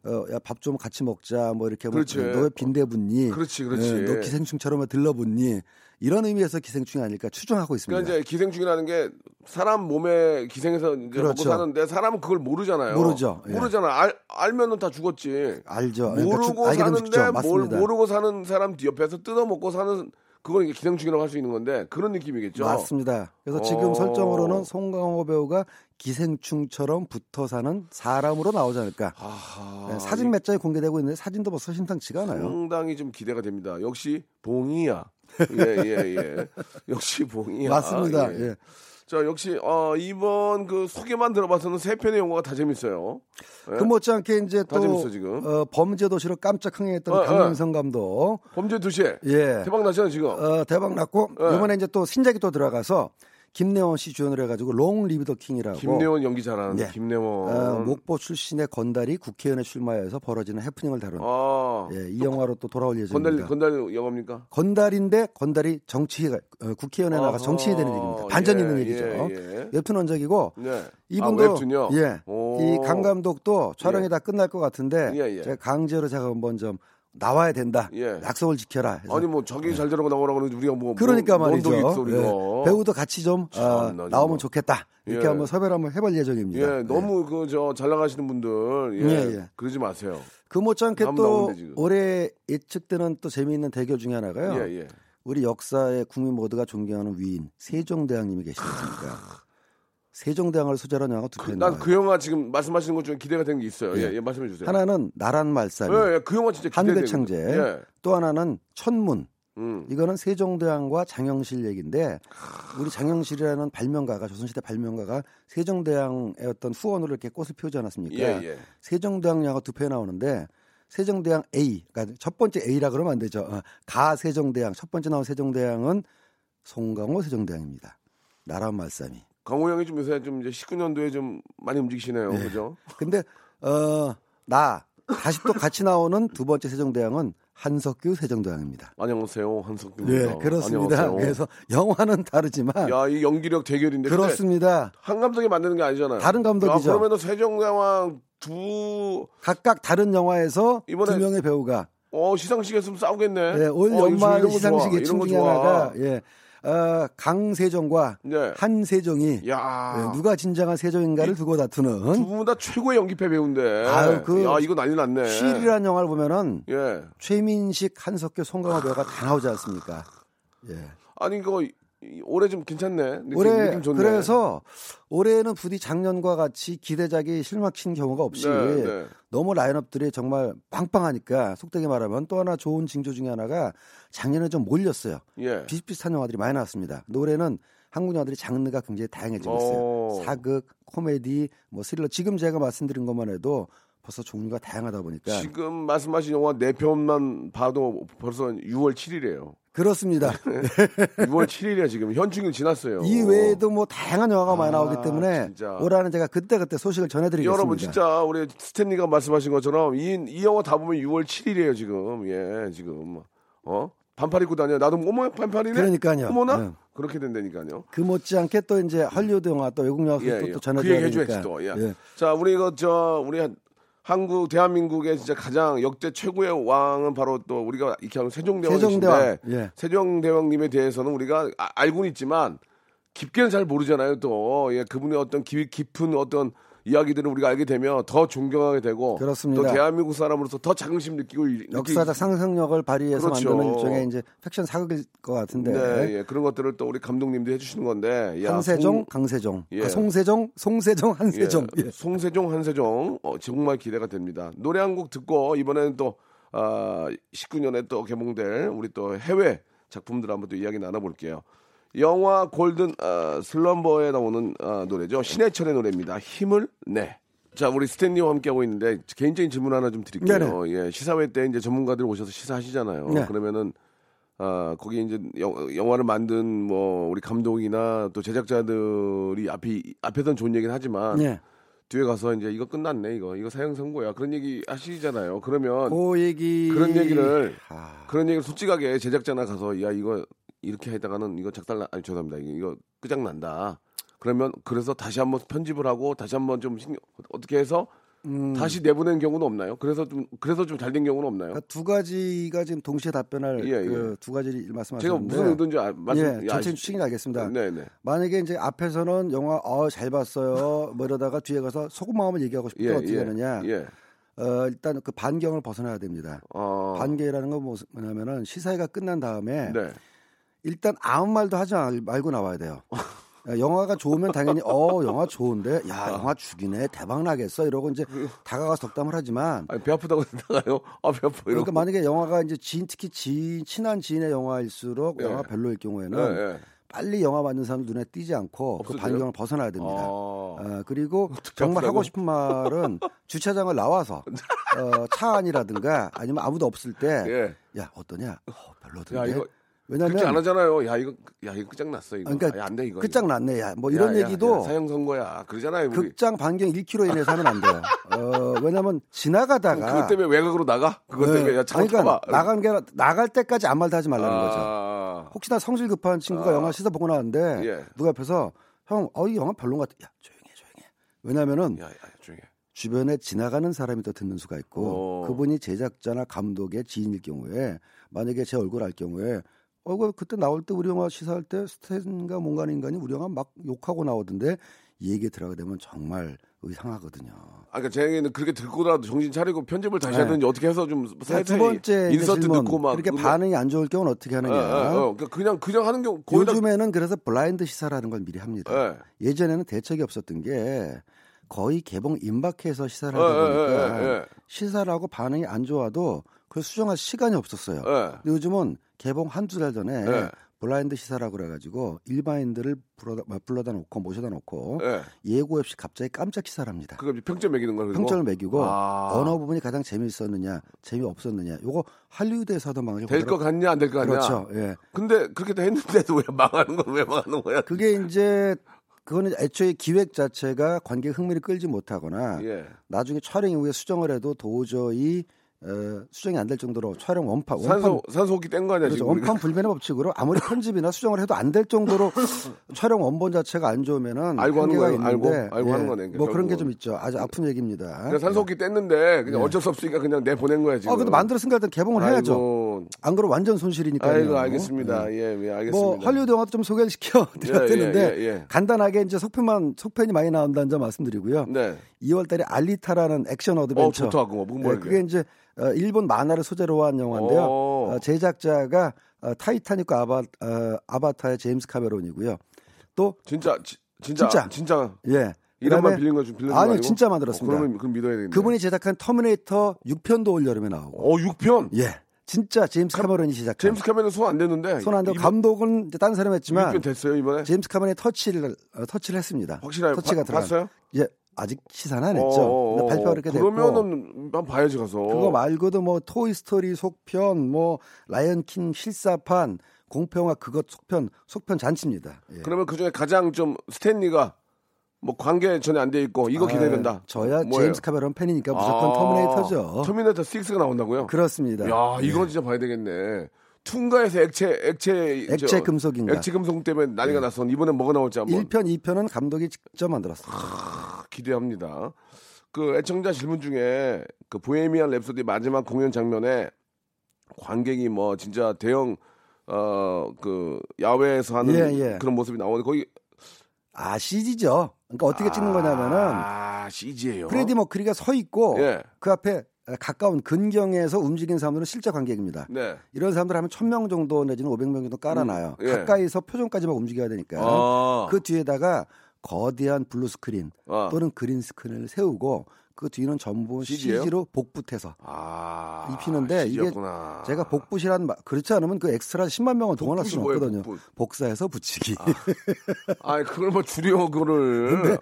어, 야, 밥 좀 같이 먹자, 뭐 이렇게, 뭐, 그렇지. 너왜 빈대 붙니? 그렇지, 그렇지. 너 기생충처럼 들러붙니? 이런 의미에서 기생충이 아닐까 추정하고 있습니다. 그러니까 이제 기생충이라는 게 사람 몸에 기생해서 이제 먹고 그렇죠. 사는데 사람은 그걸 모르잖아요. 모르죠. 예. 모르잖아. 알, 알면은 다 죽었지. 알죠. 그러니까 모르고 죽- 알기는 사는데. 뭘. 모르고 사는 사람 옆에서 뜯어먹고 사는 그건 이게 기생충이라고 할 수 있는 건데 그런 느낌이겠죠. 맞습니다. 그래서 어. 지금 설정으로는 송강호 배우가 기생충처럼 붙어 사는 사람으로 나오지 않을까. 아하, 네, 사진 몇 장이 공개되고 있는데 사진도 벌써 심상치가 않아요. 상당히 좀 기대가 됩니다. 역시 봉이야. 예, 예, 예. 역시 봉이야. 맞습니다. 예. 자, 역시 어, 이번 그 소개만 들어봐서는 세 편의 영화가 다 재밌어요. 예? 그 못지않게 이제 다또 재밌어. 어, 범죄 도시로 깜짝 흥행했던 어, 어. 강윤성 감독 범죄 도시에 예 대박 나잖아요, 지금. 어, 대박 났고 예. 이번에 이제 또 신작이 또 들어가서 김래원 씨 주연을 해가지고 Long Live the King이라고 김래원 연기 잘하는데 예. 김래원. 어, 목포 출신의 건달이 국회의원에 출마해서 벌어지는 해프닝을 다룬 아, 예, 이 영화로 또 돌아올 건달 예정입니다. 건달 영화입니까? 건달인데 건달이 정치 어, 국회의원에 나가 정치인이 되는 얘기입니다. 반전 예, 있는 얘기죠. 예, 예. 웹툰 원작이고 네. 이분도 아, 웹툰요? 예, 오. 이강 감독도 촬영이 예. 다 끝날 것 같은데 예, 예. 제가 강제로 제가 한번 좀 나와야 된다. 예. 약속을 지켜라. 해서 아니 뭐 자기 잘 되라고 나오라고 하는데 우리가 뭐 그러니까 뭐, 말이죠. 뭔 우리가. 예. 배우도 같이 좀 정말. 나오면 좋겠다. 이렇게 예. 한번 섭외를 한번 해볼 예정입니다. 예, 너무 그 저 잘 나가시는 분들 예, 예, 예. 그러지 마세요. 그 못지않게 남 또. 올해 예측되는 또 재미있는 대결 중에 하나가요. 예, 예. 우리 역사의 국민 모두가 존경하는 위인 세종대왕님이 계시지 않습니까? 세종대왕을 소재로 한 영화가 두편 나와요. 난그 영화 지금 말씀하시는 것 중에 기대가 되는 게 있어요. 예, 예. 예, 말씀해 주세요. 하나는 나란 말싸미, 예, 예, 그 영화 진짜. 한글 창제, 예. 또 하나는 천문. 음. 이거는 세종대왕과 장영실 얘기인데 우리 장영실이라는 발명가가 조선시대 발명가가 세종대왕의 어떤 후원으로 이렇게 꽃을 피우지 않았습니까? 예, 예. 세종대왕 영화 두 편 나오는데 세종대왕 A, 그러니까 첫 번째 A라 그러면 안 되죠. 어, 가 세종대왕 첫 번째 나온 세종대왕은 송강호 세종대왕입니다. 나란 말싸미. 강호 형이 좀 요새 좀 이제 19년도에 좀 많이 움직이시네요. 그죠? 근데 어 나 다시 또 같이 나오는 두 번째 세종대왕은 한석규 세종대왕입니다. 안녕하세요. 한석규. 네, 그렇습니다. 그래서 영화는 다르지만 야, 이 연기력 대결인데. 그렇습니다. 한 감독이 만드는 게 아니잖아요. 다른 감독이죠. 야, 그러면은 세종대왕 두 각각 다른 영화에서 이번에- 두 명의 배우가 어, 시상식에서 싸우겠네. 예, 올 어, 연말 좋아. 하나가 예, 어, 강세종과 네. 한세종이 야. 예, 누가 진정한 세종인가를 두고 두 다투는 분다 최고의 연기패 배우인데. 아유, 그 야, 이거 난리 났네. 휠이라는 영화를 보면은 예. 최민식, 한석규, 송강호 배우가 다 나오지 않습니까? 예. 아니, 이- 올해 좀 괜찮네. 느낌, 올해 느낌. 그래서 올해는 부디 작년과 같이 기대작이 실망친 경우가 없이 네, 네. 너무 라인업들이 정말 빵빵하니까 속되게 말하면 또 하나 좋은 징조 중에 하나가 작년에 좀 몰렸어요. 예. 비슷비슷한 영화들이 많이 나왔습니다. 올해는 한국 영화들이 장르가 굉장히 다양해지고 있어요. 오. 사극, 코미디, 뭐 스릴러. 지금 제가 말씀드린 것만 해도 벌써 종류가 다양하다 보니까 지금 말씀하신 영화 네 편만 봐도 벌써 6월 7일이에요. 그렇습니다. 6월 7일이야 지금 현충일 지났어요. 이 외에도 뭐 다양한 영화가 많이 아, 나오기 때문에 진짜. 올해는 제가 그때 그때 소식을 전해드리겠습니다. 여러분 진짜 우리 스탠리가 말씀하신 것처럼 이, 이 영화 다 보면 6월 7일이에요 지금. 예 지금 어 반팔 입고 다녀. 나도 어머 반팔이네. 그러니까요. 어머나 네. 그렇게 된다니까요. 그 못지않게 또 이제 헐리우드 영화 또 외국 영화 예, 예. 또그 전해드려야 얘기. 해줘야지 또. 예. 예. 자 우리 이거 저 우리 한 국 대한민국의 진짜 가장 역대 최고의 왕은 바로 또 우리가 이렇게 하는 세종대왕이신데 세종대왕. 예. 세종대왕님에 대해서는 우리가 아- 알고는 있지만 깊게는 잘 모르잖아요. 또 예, 그분의 어떤 깊, 깊은 어떤 이야기들을 우리가 알게 되면 더 존경하게 되고 그렇습니다. 또 대한민국 사람으로서 더 자긍심 느끼고 이- 역사적 상상력을 발휘해서 그렇죠. 만드는 일종의 이제 팩션 사극일 것 같은데 네, 예, 그런 것들을 또 우리 감독님도 해주시는 건데 야, 한세종, 송- 강세종, 예. 아, 송세종, 송세종, 한세종. 예, 예. 송세종, 한세종 어, 정말 기대가 됩니다. 노래 한 곡 듣고 이번에는 또 아, 19년에 또 개봉될 우리 또 해외 작품들 한번 또 이야기 나눠볼게요. 영화 골든 아, 슬럼버에 나오는 아, 노래죠. 신해철의 노래입니다. 힘을 내. 자, 우리 스탠리와 함께하고 있는데 개인적인 질문 하나 좀 드릴게요. 예, 시사회 때 이제 전문가들 오셔서 시사하시잖아요. 네. 그러면은 아, 거기 이제 영, 영화를 만든 뭐 우리 감독이나 또 제작자들이 앞이 앞에선 좋은 얘기는 하지만 예. 뒤에 가서 이제 이거 끝났네 이거 이거 사형 선고야 그런 얘기 하시잖아요. 그러면 그 얘기 그런 얘기를 아, 그런 얘기를 솔직하게 제작자나 가서 야 이거 이렇게 하다가는 이거 작달 나 아니 죄송합니다 이거, 끄장 난다. 그러면 그래서 다시 한번 편집을 하고 다시 한번 좀 신경 어떻게 해서 음. 다시 내보낸 경우는 없나요? 그래서 좀 그래서 좀 잘 된 경우는 없나요? 그러니까 두 가지가 지금 동시에 답변할 예, 예. 그두 가지를 제가 말씀하셨는데 무슨 의도인지 아, 말씀 예, 예, 전체 아시- 추측이 알겠습니다. 네, 네. 만약에 이제 앞에서는 영화 어잘 봤어요 뭐 이러다가 뒤에 가서 속은 마음을 얘기하고 싶을 때 예, 어떻게 예, 하느냐 예. 어, 일단 그 반경을 벗어나야 됩니다. 어, 반경이라는 건 뭐- 뭐냐면은 시사회가 끝난 다음에 네. 일단 아무 말도 하지 말- 말고 나와야 돼요. 야, 영화가 좋으면 당연히 어 영화 좋은데 야 영화 죽이네 대박 나겠어 이러고 이제 다가가서 덕담을 하지만 아니, 배 아프다고 나가요? 아, 배 아파. 이러고. 그러니까 만약에 영화가 이제 지인 특히 지인 친한 지인의 영화일수록 예. 영화 별로일 경우에는 예, 예. 빨리 영화 만든 사람 눈에 띄지 않고 그 없어져요? 반경을 벗어나야 됩니다. 어. 어, 그리고 정말? 하고 싶은 말은 주차장을 나와서 어, 차 안이라든가 아니면 아무도 없을 때 예. 야 어떠냐? 어, 별로던데. 야, 이거 왜냐면 그렇게 안 하잖아요. 야, 이거 야, 이거 끝장났어 이거. 그러니까 아, 안돼 이거. 끝장났네. 야, 뭐 야, 이런 야, 얘기도 야, 사형 선고야. 그러잖아요. 우리. 극장 반경 1km 이내에서 하면 안 돼요. 어, 왜냐면 지나가다가 그것 때문에 외곽으로 나가? 그것 네. 때문에 야, 잠깐 아니, 그러니까. 나간 게 나갈 때까지 아무 말도 하지 말라는 거죠. 아, 혹시나 성질 급한 친구가 아. 영화 시사 보고 나왔는데 예. 누가 옆에서 형, 어, 이 영화 별론 것 같아. 야, 조용해, 조용해. 왜냐면은 야, 야, 조용해. 주변에 지나가는 사람이 더 듣는 수가 있고 어. 그분이 제작자나 감독의 지인일 경우에 만약에 제 얼굴 알 경우에 어, 그 그때 나올 때 우리 영화 시사할 때 스탠가 뭔가 인간이 우리 영화 막 욕하고 나오던데 이 얘기 들어가게 되면 정말 의상하거든요. 아, 그러니까 제 얘기는 그렇게 듣고라도 정신 차리고 편집을 다시 네. 하든지 어떻게 해서 좀 자, 살살 두 번째 인서트 질문 듣고 막 그거- 반응이 안 좋을 경우는 어떻게 예, 하느냐? 예, 어, 그러니까 그냥 그냥 하는 경우 거의 다 요즘에는 그래서 블라인드 시사라는 걸 미리 합니다. 예. 예전에는 대책이 없었던 게 거의 개봉 임박해서 시사를 예, 하다 예, 보니까 하고 반응이 안 좋아도 그걸 수정할 시간이 없었어요. 예. 근데 요즘은 개봉 한 두 달 전에 예. 블라인드 시사라고 그래가지고 일반인들을 불러다, 불러다 놓고 모셔다 놓고 예. 예고 없이 갑자기 깜짝 시사를 합니다. 그거 평점 매기는 거 그리고? 평점을 매기고 아. 어느 부분이 가장 재미있었느냐 재미없었느냐 요거 할리우드에서 하던 방식을 될것 그대로- 같냐 안 될 것 같냐? 그렇죠. 예. 근데 그렇게 다 했는데도 왜 망하는 건 왜 망하는 거야? 그게 이제 그거는 애초에 기획 자체가 관객 흥미를 끌지 못하거나 예. 나중에 촬영 이후에 수정을 해도 도저히 어, 수정이 안 될 정도로 촬영 원판 산소 원판 산소호흡기 뗀거 아니야 그렇죠. 원판 불변의 법칙으로 아무리 편집이나 수정을 해도 안 될 정도로 촬영 원본 자체가 안 좋으면은 알고 하는. 있는데 알고? 알고 하는 거네, 뭐 그런 게. 좀 있죠. 아주 아픈 얘기입니다. 그냥 산소호흡기 뗐는데 그냥 네. 어쩔 수 없으니까 그냥 내 보낸 거야 지금. 아 근데 만들었으니까 일단 개봉을 해야죠. 아이고, 안 그러면 완전 손실이니까요. 아이고 알겠습니다. 네. 예, 예, 알겠습니다. 뭐 할리우드 영화도 좀 소개를 시켜 드렸는데 예, 예, 예. 간단하게 이제 속편만 속편이 많이 나온다는 점 말씀드리고요. 네. 2월달에 알리타라는 액션 어 어드벤처. 좋다 그거 뭐 네, 뭐야 그게 이제 어, 일본 만화를 소재로 한 영화인데요. 오. 어, 제작자가 어, 타이타닉과 아바, 어, 아바타의 제임스 카메론이고요. 또 진짜 지- 진짜 진짜. 진짜 예. 이름만 빌린 거좀 빌린 거 아니요, 아니고? 진짜 만들었습니다. 어, 그러면 그럼 믿어야 되겠네. 그분이 제작한 터미네이터 6편도 올 여름에 나오고. 어 6편. 예. 진짜 제임스 카메론이 제작한. 제임스 카메론 손안 대는데. 손안 대고 감독은 이제 딴 사람 했지만 6편 됐어요 이번에. 제임스 카메론이 터치를 어, 터치를 했습니다. 확실하게 터치가. 봤어요? 예. 아직 시사는 안 했죠. 어, 발표가 그렇게 됐고. 그러면은 한번 봐야지 가서. 그거 말고도 뭐 토이 스토리 속편, 뭐 라이언 킹 실사판, 공평화 그것 속편, 속편 잔치입니다. 예. 그러면 그 중에 가장 좀 스탠리가 뭐 관계 전혀 안 돼 있고 이거 아, 기대된다. 저야 뭐예요? 제임스 카메론 팬이니까 무조건 아, 터미네이터죠. 터미네이터 6가 나온다고요? 그렇습니다. 야, 이건 진짜 봐야 되겠네. 투인가에서 액체 액체 액체 저, 금속인가. 액체 금속 때문에 난리가 났어. 이번엔 뭐가 나올지 한번 1편, 2편은 감독이 직접 만들었어요. 기대합니다. 그 애청자 질문 중에 그 보헤미안 랩소디 마지막 공연 장면에 관객이 뭐 진짜 대형 어 그 야외에서 하는 예, 예. 그런 모습이 나오는데 거기 아, CG죠. 그러니까 어떻게 찍는 거냐면은 아 CG예요. 프레디 머큐리가 서 있고 예. 그 앞에 가까운 근경에서 움직이는 사람들은 실제 관객입니다. 네. 이런 사람들 하면 1000명 정도 내지는 500명 정도 깔아놔요. 음, 예. 가까이서 표정까지만 움직여야 되니까. 아. 그 뒤에다가 거대한 blue screen 아. 또는 green screen을 세우고 그 뒤는 전부 CG 예요? CG로 복붙해서 아 입히는데 이게 CG였구나. 제가 복붙이란 말 그렇지 않으면 그 엑스트라 10만 명은 동원할 수는 없거든요. 복붙? 복사해서 붙이기. 아 그걸 뭐 줄여 그거를.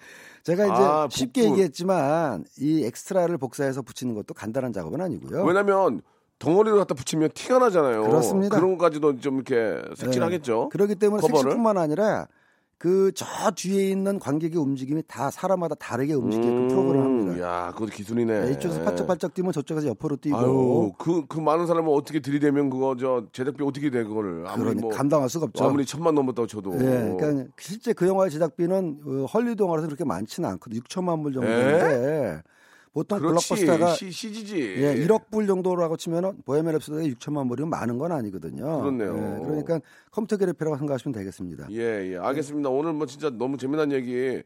제가 이제 아, 쉽게. 얘기했지만 이 엑스트라를 복사해서 붙이는 것도 간단한 작업은 아니고요. 왜냐면 덩어리를 갖다 붙이면 티가 나잖아요. 그렇습니다. 그런 것까지도 좀 이렇게 색칠하겠죠. 네. 그렇기 때문에 커버를. 색칠뿐만 아니라 그 저 뒤에 있는 관객의 움직임이 다 사람마다 다르게 움직이게끔 프로그램을 합니다. 음, 야, 그것도 기술이네. 이쪽에서 바짝바짝 뛰면 저쪽에서 옆으로 뛰고 아유, 그, 그 많은 사람을 어떻게 들이대면 그거 저 제작비 어떻게 돼 그거를 아무리 그러니 뭐 감당할 수가 없죠. 아무리 천만 넘었다고 쳐도. 예, 그러니까 실제 그 영화의 제작비는 어, 헐리우드 영화라서 그렇게 많지는 않거든요. 6천만 불 예? 정도인데 보통 그렇지. 블록버스터가 시, CG지. 예, 1억 불 정도라고 치면은 보헤미안 랩소디가 6천만 불이면 많은 건 아니거든요. 그렇네요. 예, 그러니까 컴퓨터 그래피라고 생각하시면 되겠습니다. 예, 예. 알겠습니다. 오늘 뭐 진짜 너무 재미난 얘기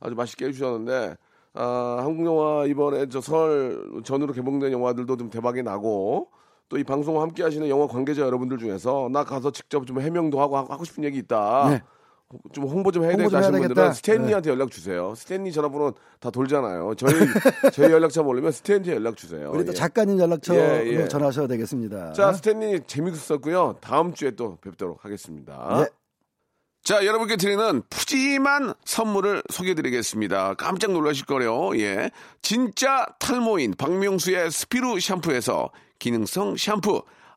아주 맛있게 해주셨는데, 아, 한국 영화 이번에 저 설 전후로 개봉된 영화들도 좀 대박이 나고, 또 이 방송 함께 하시는 영화 관계자 여러분들 중에서 나 가서 직접 좀 해명도 하고 하고 싶은 얘기 있다. 네. 좀 홍보 좀 해야 되겠다 하시는 분들은. 스탠리한테 연락 주세요. 스탠리 전화번호 다 돌잖아요. 저희 저희 연락처 모르면 스탠리한테 연락 주세요. 우리 또 예. 작가님 연락처로 예, 예. 전화하셔야 되겠습니다. 자, 스탠리 재밌었고요. 다음 주에 또 뵙도록 하겠습니다. 네. 자, 여러분께 드리는 푸짐한 선물을 소개해드리겠습니다. 깜짝 놀라실 거래요. 예. 진짜 탈모인 박명수의 스피루 샴푸에서 기능성 샴푸.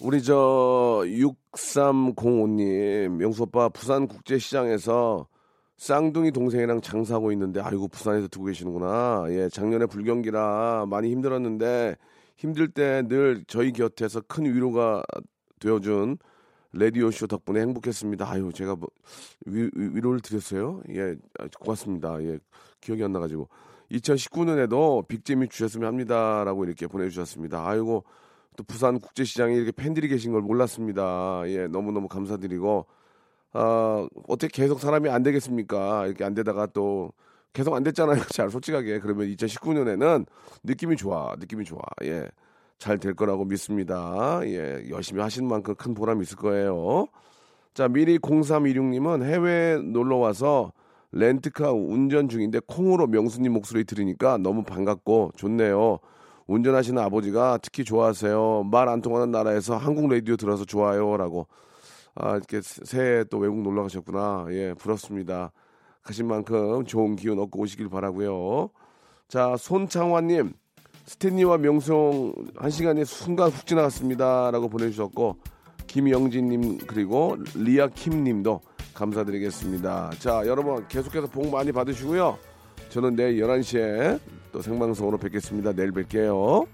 우리 저 6305님 명수 오빠 부산 국제시장에서 쌍둥이 동생이랑 장사하고 있는데 아이고 부산에서 두고 계시는구나. 예, 작년에 불경기라 많이 힘들었는데 힘들 때 늘 저희 곁에서 큰 위로가 되어준 라디오 쇼 덕분에 행복했습니다. 아유 제가 뭐 위, 위로를 드렸어요. 예, 아, 고맙습니다. 예, 기억이 안 나가지고 2019년에도 빅잼이 주셨으면 합니다라고 이렇게 보내주셨습니다. 아이고 또 부산 국제시장에 이렇게 팬들이 계신 걸 몰랐습니다. 예, 너무 너무 감사드리고, 아, 어떻게 계속 사람이 안 되겠습니까? 이렇게 안 되다가 또 계속 안 됐잖아요. 잘 솔직하게. 그러면 2019년에는 느낌이 좋아. 느낌이 좋아. 예. 잘 될 거라고 믿습니다. 예. 열심히 하시는 만큼 큰 보람이 있을 거예요. 자, 미리 0316님은 해외 놀러 와서 렌트카 운전 중인데 콩으로 명수님 목소리 들으니까 너무 반갑고 좋네요. 운전하시는 아버지가 특히 좋아하세요. 말 안 통하는 나라에서 한국 라디오 들어서 좋아요라고. 아, 이렇게 새해 또 외국 놀러 가셨구나. 예, 부럽습니다. 가신 만큼 좋은 기운 얻고 오시길 바라고요. 자, 손창환님, 스탠리와 명성 한 시간이 순간 훅 지나갔습니다라고 보내주셨고 김영진 님 그리고 리아 킴 님도 감사드리겠습니다. 자, 여러분 계속해서 복 많이 받으시고요. 저는 내일 11시에 또 생방송으로 뵙겠습니다. 내일 뵐게요.